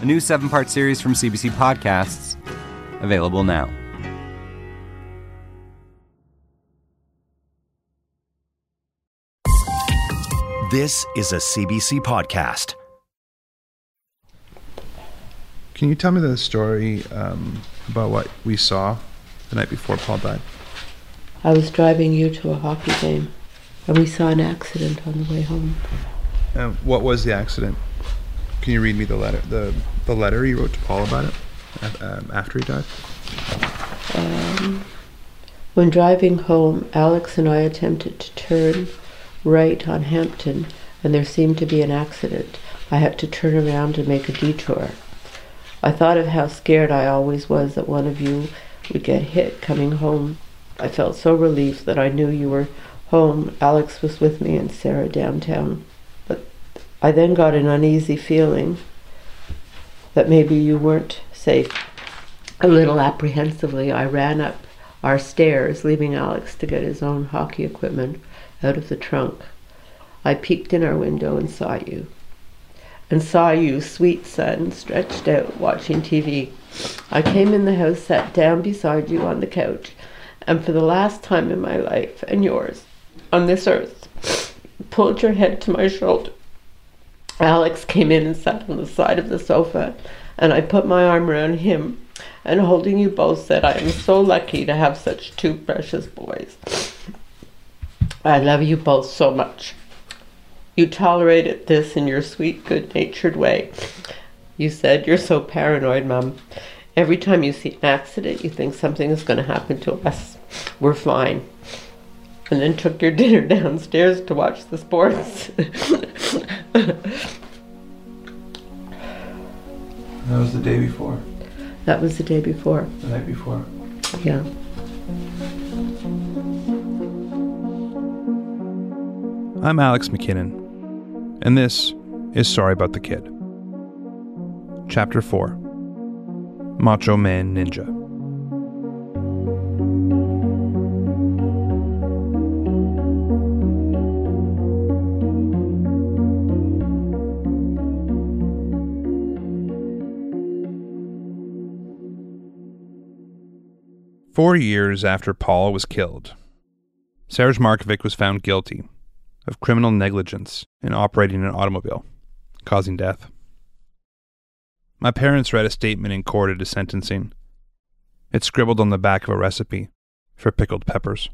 A new seven part series from CBC Podcasts, available now. This is a CBC podcast. Can you tell me the story um, about what we saw the night before Paul died? I was driving you to a hockey game, and we saw an accident on the way home. Uh, what was the accident? Can you read me the letter the the letter you wrote to Paul about it um, after he died? Um, when driving home, Alex and I attempted to turn right on Hampton, and there seemed to be an accident. I had to turn around and make a detour. I thought of how scared I always was that one of you would get hit coming home. I felt so relieved that I knew you were home. Alex was with me and Sarah downtown. I then got an uneasy feeling that maybe you weren't safe. A little apprehensively, I ran up our stairs, leaving Alex to get his own hockey equipment out of the trunk. I peeked in our window and saw you and saw you, sweet son, stretched out watching TV. I came in the house, sat down beside you on the couch, and for the last time in my life and yours on this earth, pulled your head to my shoulder. Alex came in and sat on the side of the sofa, and I put my arm around him and holding you both said, I am so lucky to have such two precious boys. I love you both so much. You tolerated this in your sweet, good natured way. You said, You're so paranoid, Mum. Every time you see an accident, you think something is going to happen to us. We're fine. And then took your dinner downstairs to watch the sports. that was the day before. That was the day before. The night before. Yeah. I'm Alex McKinnon and this is Sorry About the Kid. Chapter 4 Macho Man Ninja. Four years after Paul was killed, Serge Markovic was found guilty of criminal negligence in operating an automobile, causing death. My parents read a statement in court at his sentencing. It scribbled on the back of a recipe for pickled peppers.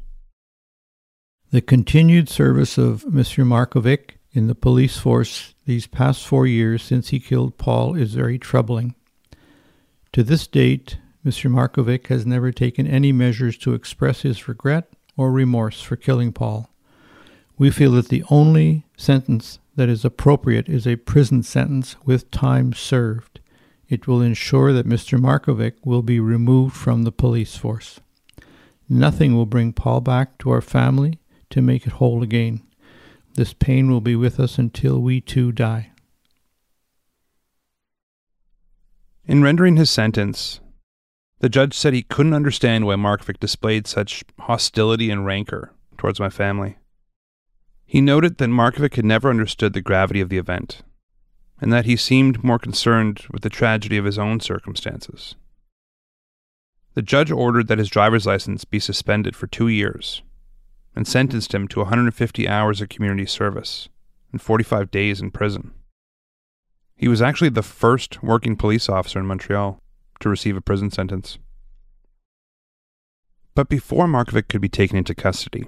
The continued service of Mr. Markovic in the police force these past four years since he killed Paul is very troubling. To this date, Mr. Markovic has never taken any measures to express his regret or remorse for killing Paul. We feel that the only sentence that is appropriate is a prison sentence with time served. It will ensure that Mr. Markovic will be removed from the police force. Nothing will bring Paul back to our family to make it whole again. This pain will be with us until we too die. In rendering his sentence, the judge said he couldn't understand why Markovic displayed such hostility and rancor towards my family. He noted that Markovic had never understood the gravity of the event, and that he seemed more concerned with the tragedy of his own circumstances. The judge ordered that his driver's license be suspended for two years and sentenced him to 150 hours of community service and 45 days in prison. He was actually the first working police officer in Montreal to receive a prison sentence. But before Markovic could be taken into custody,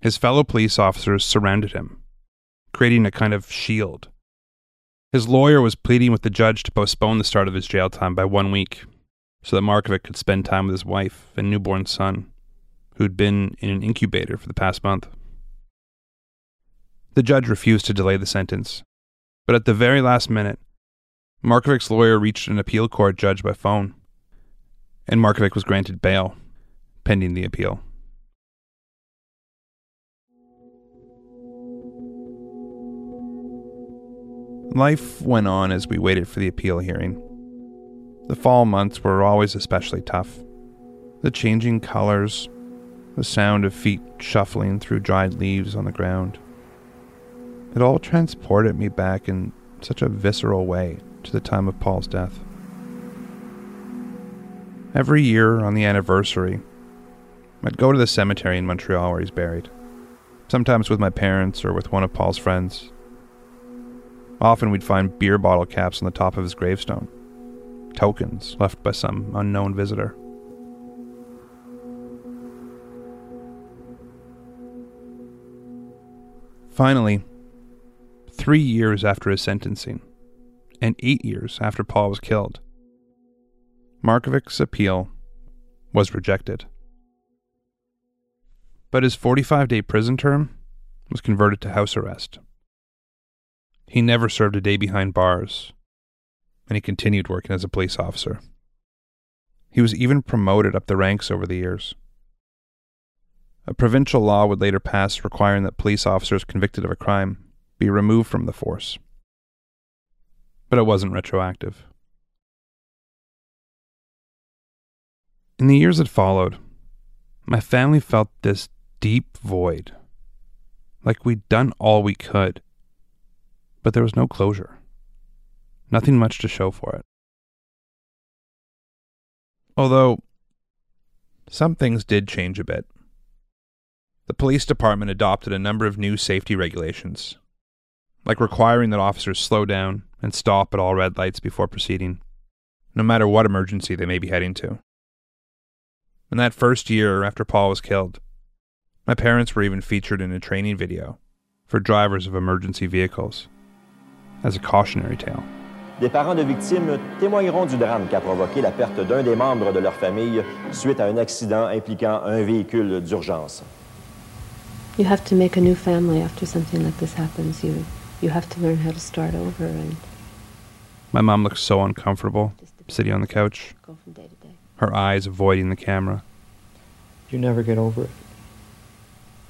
his fellow police officers surrounded him, creating a kind of shield. His lawyer was pleading with the judge to postpone the start of his jail time by one week so that Markovic could spend time with his wife and newborn son, who'd been in an incubator for the past month. The judge refused to delay the sentence, but at the very last minute, Markovic's lawyer reached an appeal court judge by phone, and Markovic was granted bail pending the appeal. Life went on as we waited for the appeal hearing. The fall months were always especially tough. The changing colors, the sound of feet shuffling through dried leaves on the ground. It all transported me back in such a visceral way to the time of Paul's death. Every year on the anniversary, I'd go to the cemetery in Montreal where he's buried, sometimes with my parents or with one of Paul's friends. Often we'd find beer bottle caps on the top of his gravestone, tokens left by some unknown visitor. Finally, three years after his sentencing, and eight years after Paul was killed, Markovic's appeal was rejected. But his 45 day prison term was converted to house arrest. He never served a day behind bars, and he continued working as a police officer. He was even promoted up the ranks over the years. A provincial law would later pass requiring that police officers convicted of a crime be removed from the force. But it wasn't retroactive. In the years that followed, my family felt this deep void, like we'd done all we could but there was no closure. Nothing much to show for it. Although, some things did change a bit. The police department adopted a number of new safety regulations, like requiring that officers slow down and stop at all red lights before proceeding, no matter what emergency they may be heading to. In that first year after Paul was killed, my parents were even featured in a training video for drivers of emergency vehicles as a cautionary tale. Des parents de victimes témoigneront du drame qui a provoqué la perte d'un des membres de leur famille suite à un accident impliquant un véhicule d'urgence. You have to make a new family after something like this happens. You you have to learn how to start over and My mom looks so uncomfortable sitting on the couch, go from day to day. her eyes avoiding the camera. You never get over it.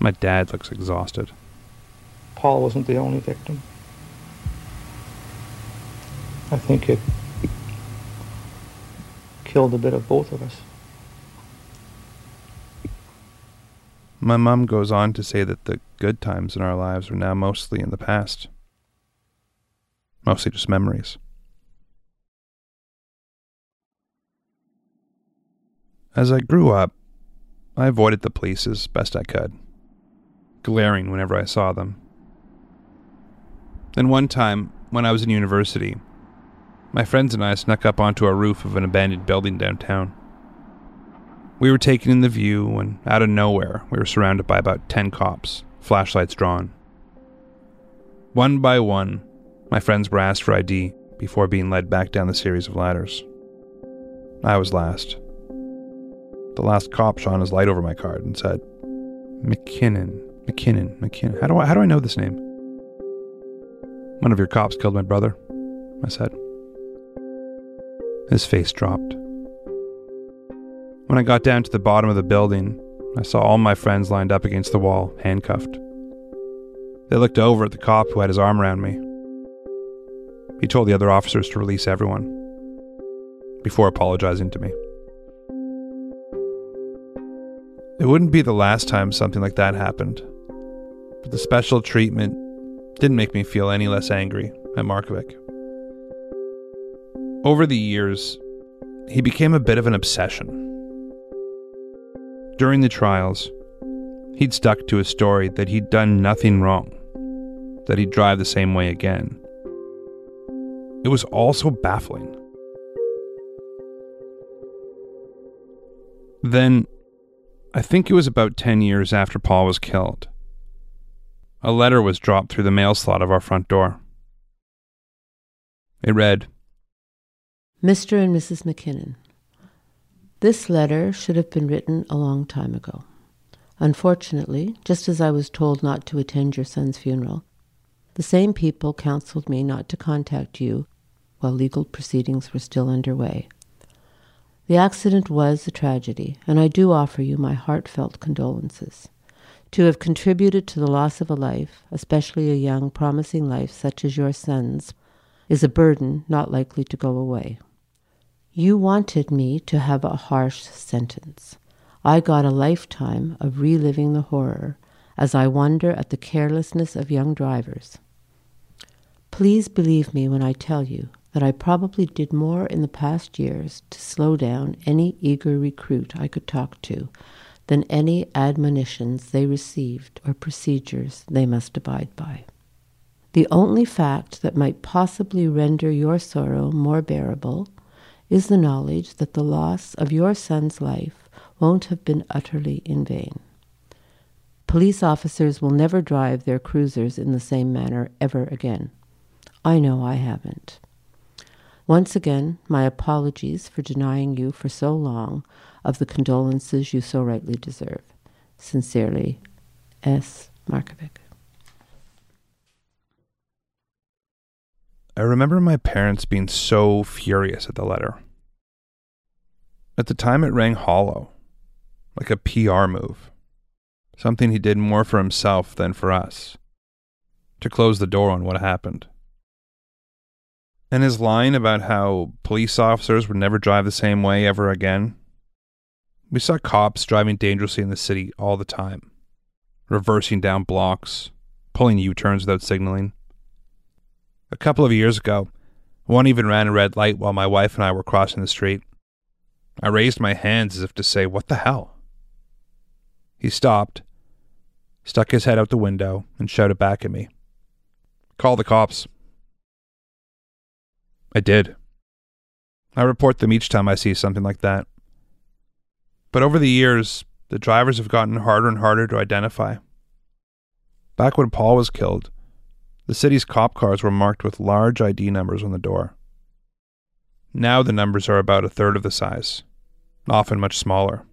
My dad looks exhausted. Paul wasn't the only victim. I think it killed a bit of both of us. My mom goes on to say that the good times in our lives are now mostly in the past. Mostly just memories. As I grew up, I avoided the police as best I could, glaring whenever I saw them. Then one time, when I was in university, my friends and I snuck up onto a roof of an abandoned building downtown. We were taking in the view when, out of nowhere, we were surrounded by about 10 cops, flashlights drawn. One by one, my friends were asked for ID before being led back down the series of ladders. I was last. The last cop shone his light over my card and said, McKinnon, McKinnon, McKinnon. How do I, how do I know this name? One of your cops killed my brother, I said. His face dropped. When I got down to the bottom of the building, I saw all my friends lined up against the wall, handcuffed. They looked over at the cop who had his arm around me. He told the other officers to release everyone, before apologizing to me. It wouldn't be the last time something like that happened, but the special treatment didn't make me feel any less angry at Markovic. Over the years, he became a bit of an obsession. During the trials, he'd stuck to his story that he'd done nothing wrong, that he'd drive the same way again. It was all so baffling. Then, I think it was about 10 years after Paul was killed, a letter was dropped through the mail slot of our front door. It read, Mr. and Mrs. McKinnon, this letter should have been written a long time ago. Unfortunately, just as I was told not to attend your son's funeral, the same people counseled me not to contact you while legal proceedings were still underway. The accident was a tragedy, and I do offer you my heartfelt condolences. To have contributed to the loss of a life, especially a young, promising life such as your son's, is a burden not likely to go away. You wanted me to have a harsh sentence. I got a lifetime of reliving the horror as I wonder at the carelessness of young drivers. Please believe me when I tell you that I probably did more in the past years to slow down any eager recruit I could talk to than any admonitions they received or procedures they must abide by. The only fact that might possibly render your sorrow more bearable is the knowledge that the loss of your son's life won't have been utterly in vain. Police officers will never drive their cruisers in the same manner ever again. I know I haven't. Once again, my apologies for denying you for so long of the condolences you so rightly deserve. Sincerely, S. Markovic. I remember my parents being so furious at the letter. At the time, it rang hollow, like a PR move, something he did more for himself than for us, to close the door on what happened. And his line about how police officers would never drive the same way ever again. We saw cops driving dangerously in the city all the time, reversing down blocks, pulling U turns without signaling. A couple of years ago, one even ran a red light while my wife and I were crossing the street. I raised my hands as if to say, What the hell? He stopped, stuck his head out the window, and shouted back at me, Call the cops. I did. I report them each time I see something like that. But over the years, the drivers have gotten harder and harder to identify. Back when Paul was killed, the city's cop cars were marked with large ID numbers on the door. Now the numbers are about a third of the size, often much smaller,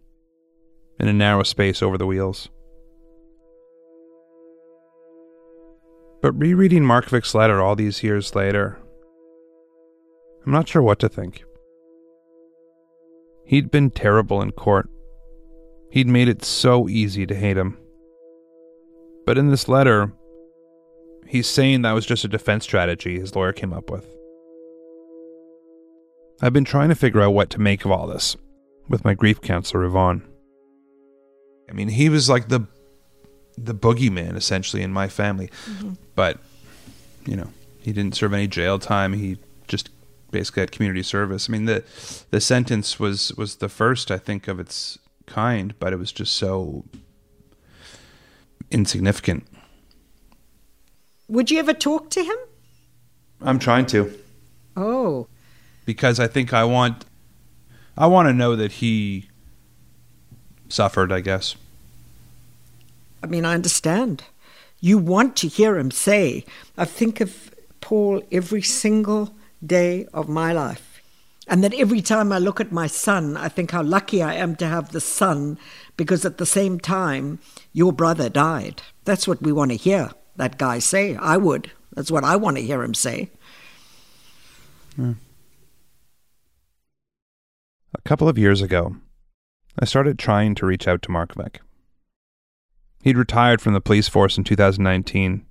in a narrow space over the wheels. But rereading Markovic's letter all these years later, I'm not sure what to think. He'd been terrible in court. He'd made it so easy to hate him. But in this letter, he's saying that was just a defense strategy his lawyer came up with. I've been trying to figure out what to make of all this with my grief counselor, Yvonne. I mean, he was like the the boogeyman essentially in my family. Mm-hmm. But, you know, he didn't serve any jail time. He just basically at community service. I mean the the sentence was was the first I think of its kind, but it was just so insignificant. Would you ever talk to him? I'm trying to. Oh. Because I think I want I want to know that he suffered, I guess. I mean, I understand. You want to hear him say, I think of Paul every single day of my life. And that every time I look at my son, I think how lucky I am to have the son because at the same time, your brother died. That's what we want to hear that guy say. I would. That's what I want to hear him say. Hmm. A couple of years ago, I started trying to reach out to Markovic. He'd retired from the police force in 2019,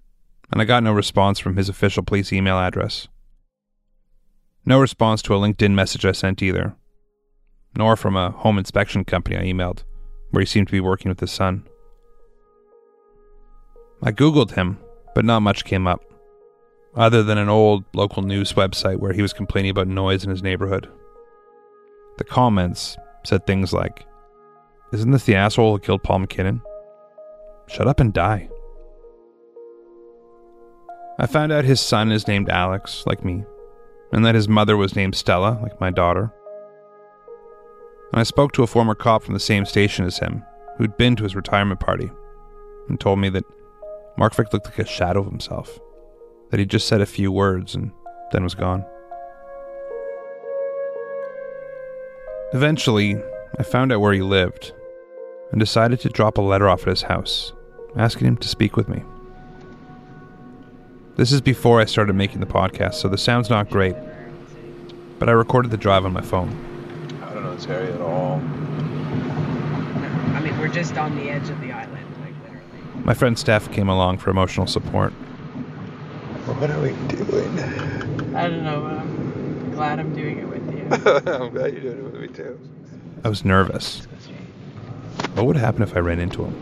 and I got no response from his official police email address. No response to a LinkedIn message I sent either, nor from a home inspection company I emailed, where he seemed to be working with his son. I Googled him, but not much came up, other than an old local news website where he was complaining about noise in his neighborhood. The comments said things like, Isn't this the asshole who killed Paul McKinnon? Shut up and die. I found out his son is named Alex, like me, and that his mother was named Stella, like my daughter. And I spoke to a former cop from the same station as him, who'd been to his retirement party, and told me that Markovic looked like a shadow of himself, that he'd just said a few words and then was gone. Eventually, I found out where he lived and decided to drop a letter off at his house, asking him to speak with me. This is before I started making the podcast, so the sound's not great, but I recorded the drive on my phone. I don't know this area at all. I mean, we're just on the edge of the island, like literally. My friend Steph came along for emotional support. What are we doing? I don't know, but I'm glad I'm doing it with you. I'm glad you're doing it with me too. I was nervous. What would happen if I ran into him?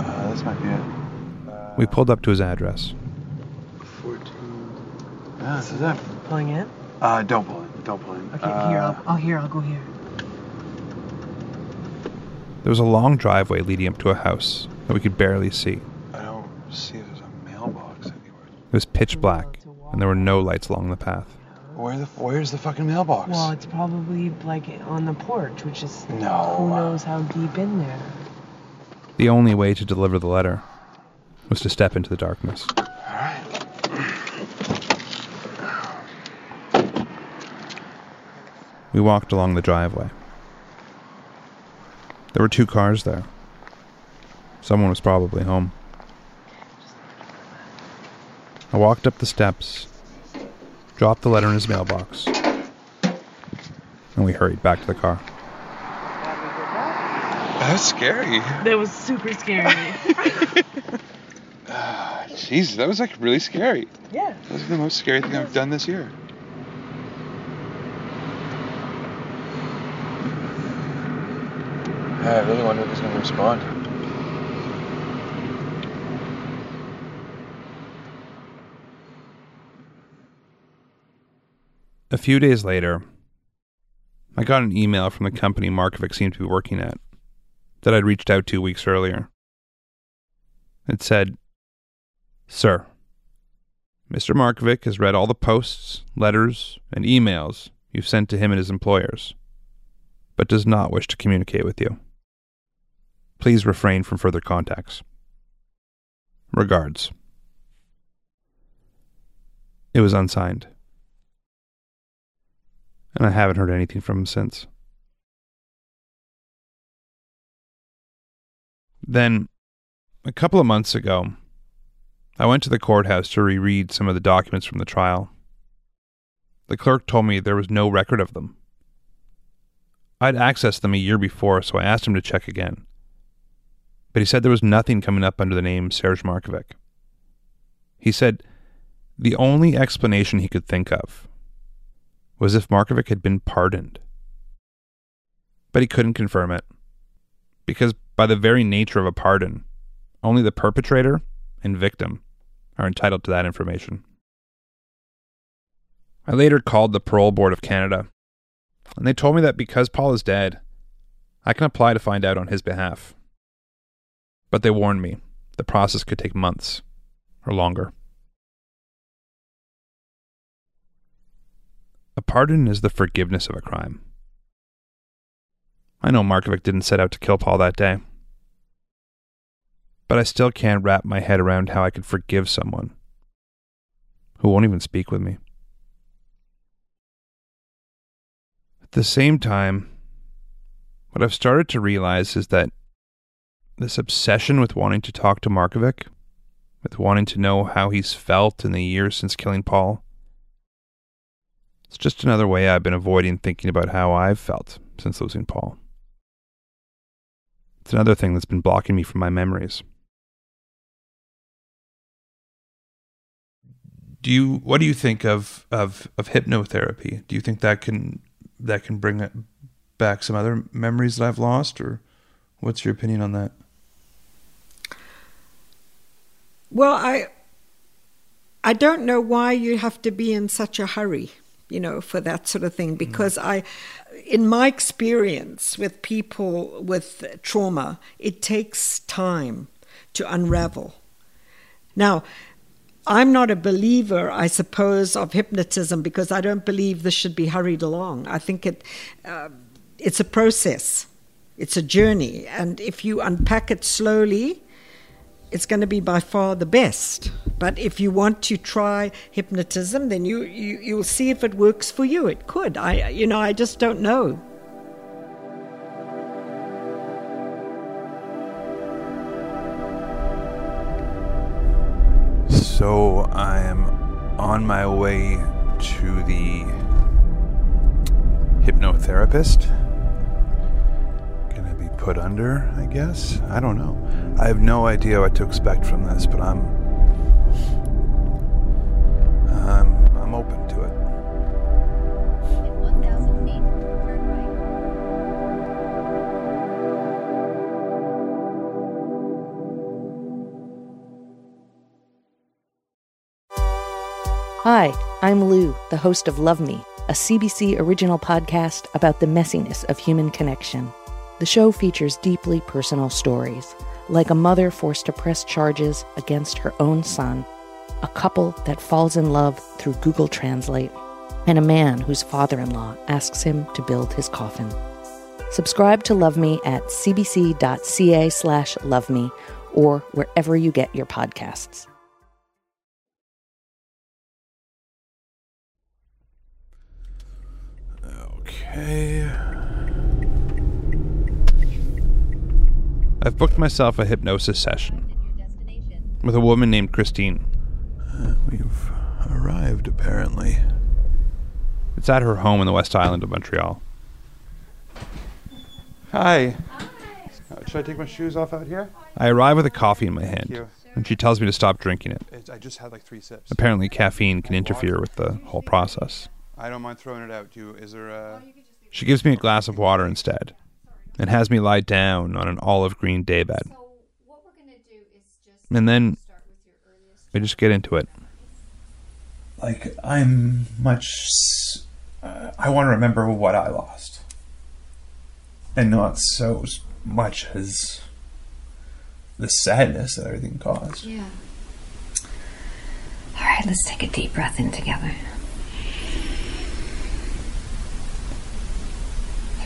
Uh, this might be it. We pulled up to his address. 14. Ah, this is that. Pulling in? Uh, don't pull in. Don't pull in. Okay, uh, here, I'll, oh, here, I'll go here. There was a long driveway leading up to a house that we could barely see. I don't see if there's a mailbox anywhere. It was pitch black, and there were no lights along the path. Where the where's the fucking mailbox? Well, it's probably like on the porch, which is No. who knows how deep in there. The only way to deliver the letter was to step into the darkness. All right. We walked along the driveway. There were two cars there. Someone was probably home. I walked up the steps, dropped the letter in his mailbox, and we hurried back to the car. That's scary. That was super scary. Ah, Jesus, that was like really scary. yeah. That was the most scary thing I've done this year. I really wonder if he's going to respond. A few days later, I got an email from the company Markovic seemed to be working at that I'd reached out to weeks earlier. It said, Sir, Mr. Markovic has read all the posts, letters, and emails you've sent to him and his employers, but does not wish to communicate with you. Please refrain from further contacts. Regards. It was unsigned and I haven't heard anything from him since. Then, a couple of months ago, I went to the courthouse to reread some of the documents from the trial. The clerk told me there was no record of them. I'd accessed them a year before, so I asked him to check again. But he said there was nothing coming up under the name Serge Markovic. He said the only explanation he could think of was if Markovic had been pardoned. But he couldn't confirm it, because by the very nature of a pardon, only the perpetrator and victim are entitled to that information. I later called the Parole Board of Canada, and they told me that because Paul is dead, I can apply to find out on his behalf. But they warned me the process could take months or longer. A pardon is the forgiveness of a crime. I know Markovic didn't set out to kill Paul that day. But I still can't wrap my head around how I could forgive someone who won't even speak with me. At the same time, what I've started to realize is that this obsession with wanting to talk to Markovic, with wanting to know how he's felt in the years since killing Paul, it's just another way I've been avoiding thinking about how I've felt since losing Paul. It's another thing that's been blocking me from my memories. Do you what do you think of of of hypnotherapy? Do you think that can that can bring back some other memories that I've lost or what's your opinion on that? Well, I I don't know why you have to be in such a hurry, you know, for that sort of thing because mm. I in my experience with people with trauma, it takes time to unravel. Now, I'm not a believer, I suppose, of hypnotism because I don't believe this should be hurried along. I think it uh, it's a process, it's a journey, and if you unpack it slowly, it's going to be by far the best. But if you want to try hypnotism, then you, you you'll see if it works for you. It could. I you know I just don't know. So I am on my way to the hypnotherapist. Gonna be put under, I guess. I don't know. I have no idea what to expect from this, but I'm I'm I'm open Hi, I'm Lou, the host of Love Me, a CBC original podcast about the messiness of human connection. The show features deeply personal stories, like a mother forced to press charges against her own son, a couple that falls in love through Google Translate, and a man whose father in law asks him to build his coffin. Subscribe to Love Me at cbc.ca slash love me or wherever you get your podcasts. Okay. I've booked myself a hypnosis session with a woman named Christine. Uh, we've arrived, apparently. It's at her home in the West Island of Montreal. Hi. Uh, should I take my shoes off out here? I arrive with a coffee in my hand, and she tells me to stop drinking it. It's, I just had like three sips. Apparently, caffeine can interfere with the whole process. I don't mind throwing it out. to you? Is there a? She gives me a glass of water instead, and has me lie down on an olive green daybed. And then I just get into it. Like I'm much. Uh, I want to remember what I lost, and not so much as the sadness that everything caused. Yeah. All right, let's take a deep breath in together.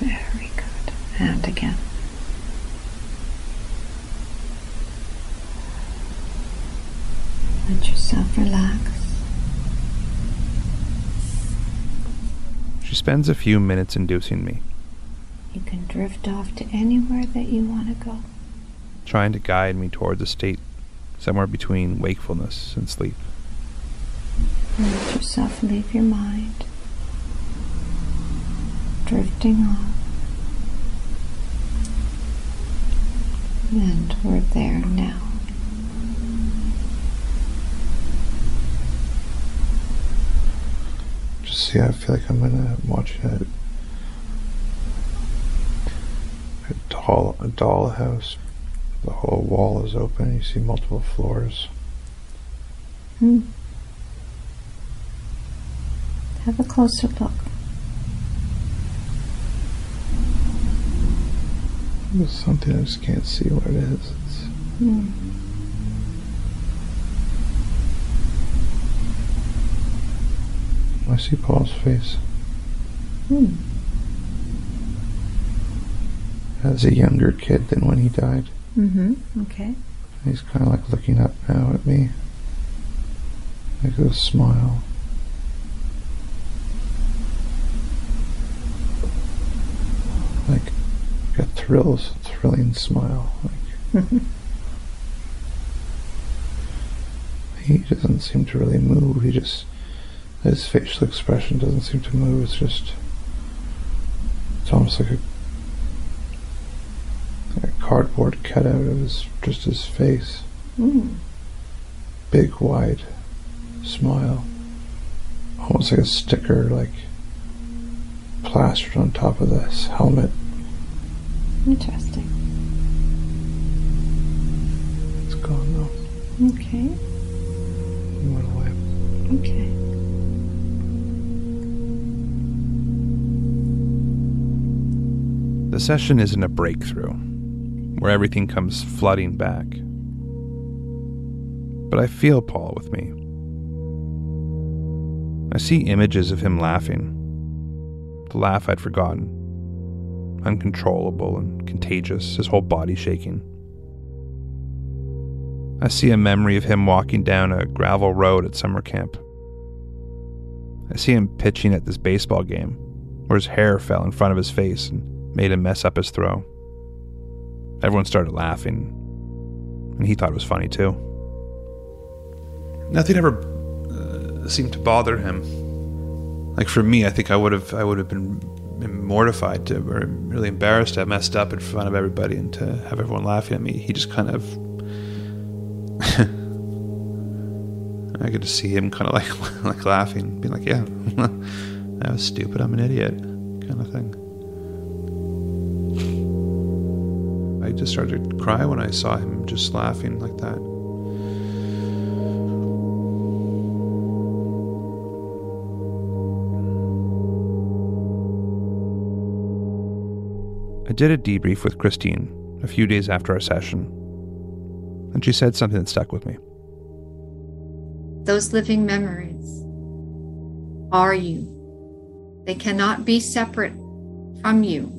Very Again. Let yourself relax. She spends a few minutes inducing me, You can drift off to anywhere that you want to go. trying to guide me towards a state somewhere between wakefulness and sleep. Let yourself leave your mind. Drifting off. And we're there now. Just see, I feel like I'm gonna watch a, a doll a dollhouse. The whole wall is open. You see multiple floors. Hmm. Have a closer look. There's something I just can't see what it is. It's, Hmm. I see Paul's face Hmm. as a younger kid than when he died. Mm-hmm. Okay. He's kind of like looking up now at me. Like a smile. Like a thrills, thrilling smile. Like he doesn't seem to really move. He just his facial expression doesn't seem to move. It's just it's almost like a, a cardboard cutout of his just his face. Hmm. Big wide smile. Almost like a sticker like plastered on top of this helmet. Interesting. It's gone though. Okay. He went away. Okay. The session isn't a breakthrough, where everything comes flooding back. But I feel Paul with me. I see images of him laughing. The laugh I'd forgotten. Uncontrollable and contagious, his whole body shaking. I see a memory of him walking down a gravel road at summer camp. I see him pitching at this baseball game, where his hair fell in front of his face and made him mess up his throw. Everyone started laughing, and he thought it was funny too. Nothing ever uh, seemed to bother him. like for me, I think I would have I would have been mortified to or really embarrassed to have messed up in front of everybody and to have everyone laughing at me. He just kind of I could just see him kind of like like laughing, being like, "Yeah, that was stupid. I'm an idiot," kind of thing. I just started to cry when I saw him just laughing like that. Did a debrief with Christine a few days after our session, and she said something that stuck with me. Those living memories are you. They cannot be separate from you.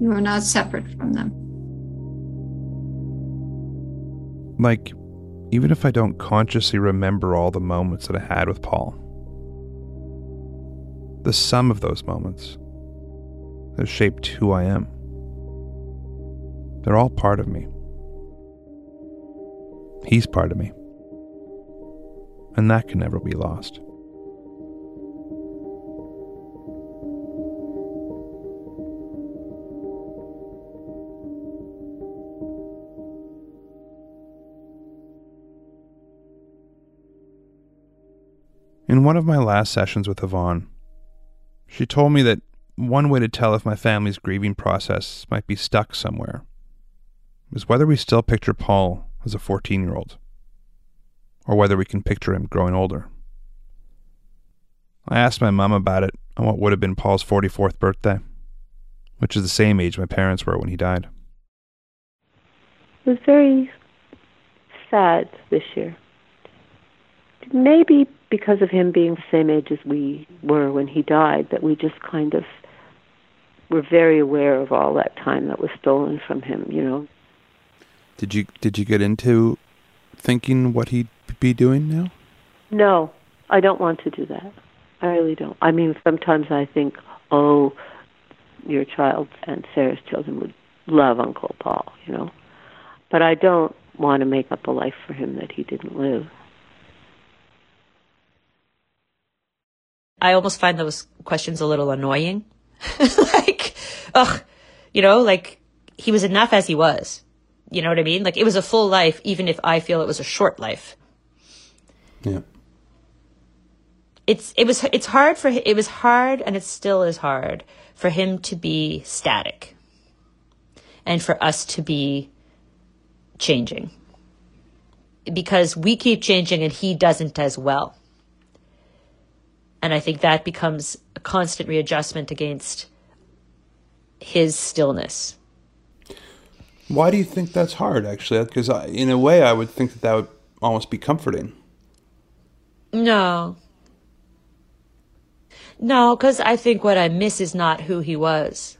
You are not separate from them. Like, even if I don't consciously remember all the moments that I had with Paul, the sum of those moments has shaped who I am. They're all part of me. He's part of me. And that can never be lost. In one of my last sessions with Yvonne, she told me that one way to tell if my family's grieving process might be stuck somewhere is whether we still picture Paul as a 14 year old, or whether we can picture him growing older. I asked my mom about it on what would have been Paul's 44th birthday, which is the same age my parents were when he died. It was very sad this year. Maybe because of him being the same age as we were when he died, that we just kind of were very aware of all that time that was stolen from him, you know. Did you did you get into thinking what he'd be doing now? No, I don't want to do that. I really don't. I mean, sometimes I think, oh, your child and Sarah's children would love Uncle Paul, you know. But I don't want to make up a life for him that he didn't live. I almost find those questions a little annoying. like, ugh, you know, like he was enough as he was. You know what I mean? Like it was a full life, even if I feel it was a short life. Yeah. It's it was it's hard for it was hard and it still is hard for him to be static, and for us to be changing because we keep changing and he doesn't as well. And I think that becomes a constant readjustment against his stillness. Why do you think that's hard, actually? Because in a way, I would think that that would almost be comforting. No. No, because I think what I miss is not who he was.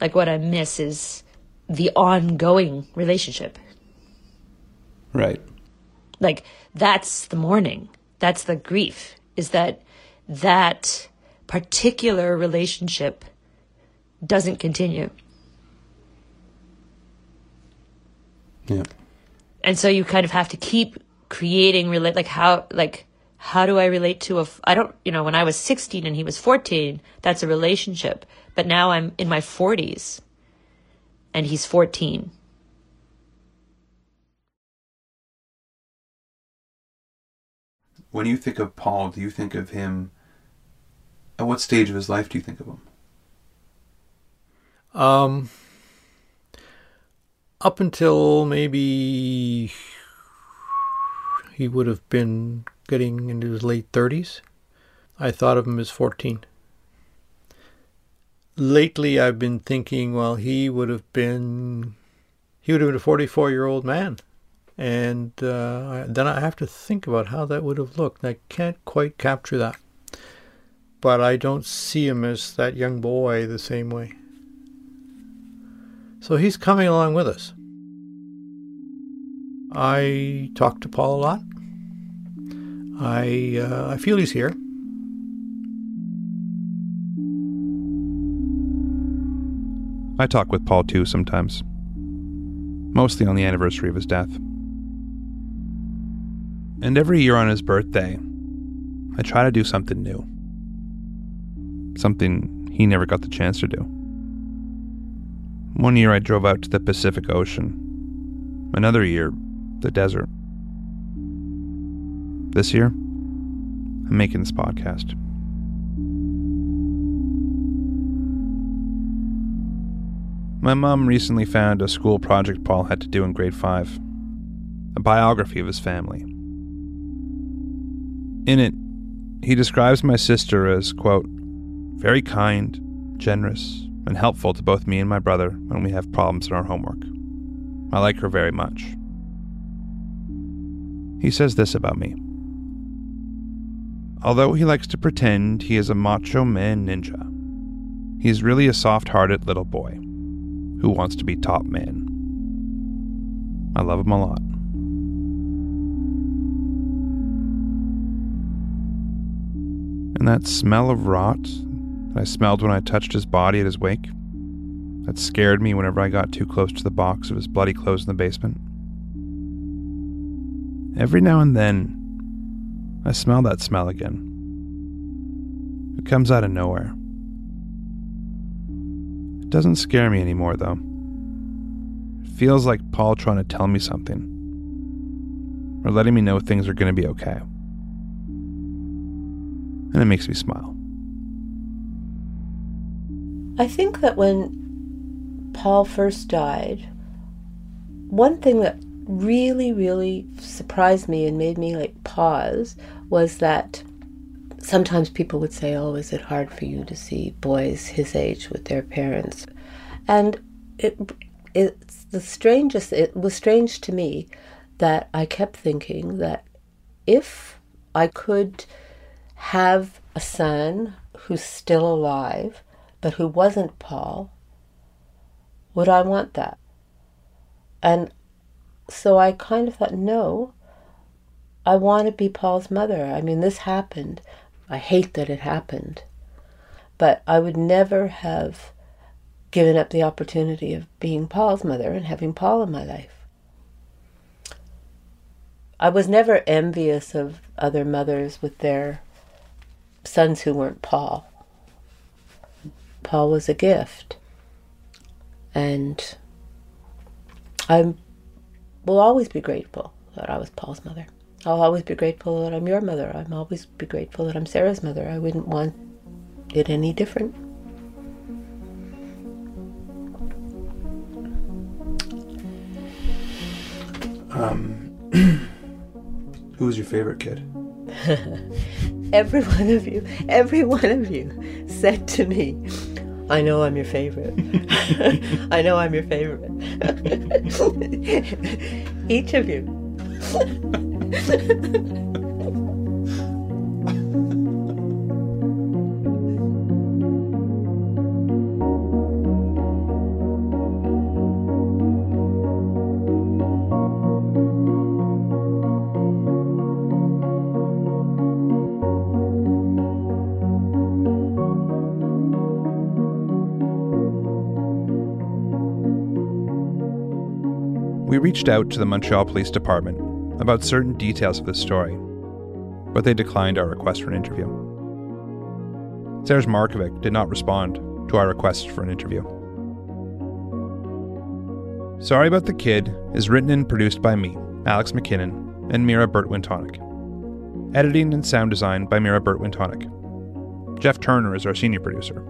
Like, what I miss is the ongoing relationship. Right. Like, that's the mourning. That's the grief is that that particular relationship doesn't continue. Yeah. And so you kind of have to keep creating relate like how like how do I relate to a I don't you know when I was 16 and he was 14 that's a relationship but now I'm in my 40s and he's 14 When you think of Paul, do you think of him? At what stage of his life do you think of him? Um, up until maybe he would have been getting into his late 30s, I thought of him as 14. Lately, I've been thinking, well, he would have been, he would have been a 44 year old man and uh, then I have to think about how that would have looked. I can't quite capture that, but I don't see him as that young boy the same way. So he's coming along with us. I talk to Paul a lot. I uh, I feel he's here. I talk with Paul too sometimes, mostly on the anniversary of his death. And every year on his birthday, I try to do something new. Something he never got the chance to do. One year I drove out to the Pacific Ocean. Another year, the desert. This year, I'm making this podcast. My mom recently found a school project Paul had to do in grade 5 a biography of his family. In it, he describes my sister as, quote, very kind, generous, and helpful to both me and my brother when we have problems in our homework. I like her very much. He says this about me. Although he likes to pretend he is a macho man ninja, he is really a soft hearted little boy who wants to be top man. I love him a lot. And that smell of rot that I smelled when I touched his body at his wake, that scared me whenever I got too close to the box of his bloody clothes in the basement. Every now and then, I smell that smell again. It comes out of nowhere. It doesn't scare me anymore, though. It feels like Paul trying to tell me something, or letting me know things are going to be okay. And it makes me smile. I think that when Paul first died, one thing that really, really surprised me and made me like pause was that sometimes people would say, Oh, is it hard for you to see boys his age with their parents? And it, it's the strangest, it was strange to me that I kept thinking that if I could have a son who's still alive, but who wasn't Paul, would I want that? And so I kind of thought, no, I want to be Paul's mother. I mean, this happened. I hate that it happened. But I would never have given up the opportunity of being Paul's mother and having Paul in my life. I was never envious of other mothers with their sons who weren't Paul. Paul was a gift. And I will always be grateful that I was Paul's mother. I'll always be grateful that I'm your mother. I'm always be grateful that I'm Sarah's mother. I wouldn't want it any different. Um, who was your favorite kid? every one of you, every one of you said to me, I know I'm your favorite. I know I'm your favorite. Each of you. Reached out to the Montreal Police Department about certain details of this story, but they declined our request for an interview. Serge Markovic did not respond to our request for an interview. Sorry About the Kid is written and produced by me, Alex McKinnon, and Mira Burt-Wintonick. Editing and sound design by Mira Burt-Wintonick. Jeff Turner is our senior producer.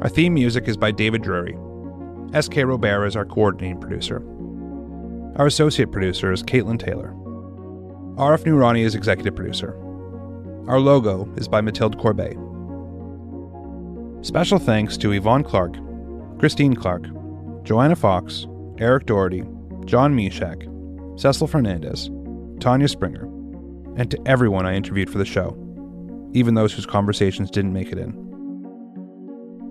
Our theme music is by David Drury. S.K. Robert is our coordinating producer. Our associate producer is Caitlin Taylor. Arif Noorani is executive producer. Our logo is by Mathilde Corbet. Special thanks to Yvonne Clark, Christine Clark, Joanna Fox, Eric Doherty, John Mishak, Cecil Fernandez, Tanya Springer, and to everyone I interviewed for the show, even those whose conversations didn't make it in.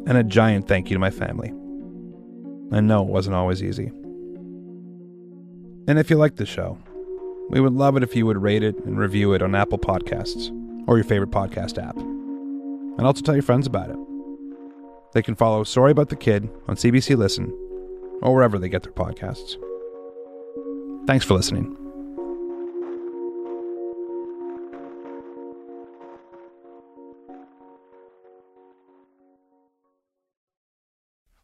And a giant thank you to my family. I know it wasn't always easy. And if you like the show, we would love it if you would rate it and review it on Apple Podcasts or your favorite podcast app. And also tell your friends about it. They can follow Sorry About the Kid on CBC Listen or wherever they get their podcasts. Thanks for listening.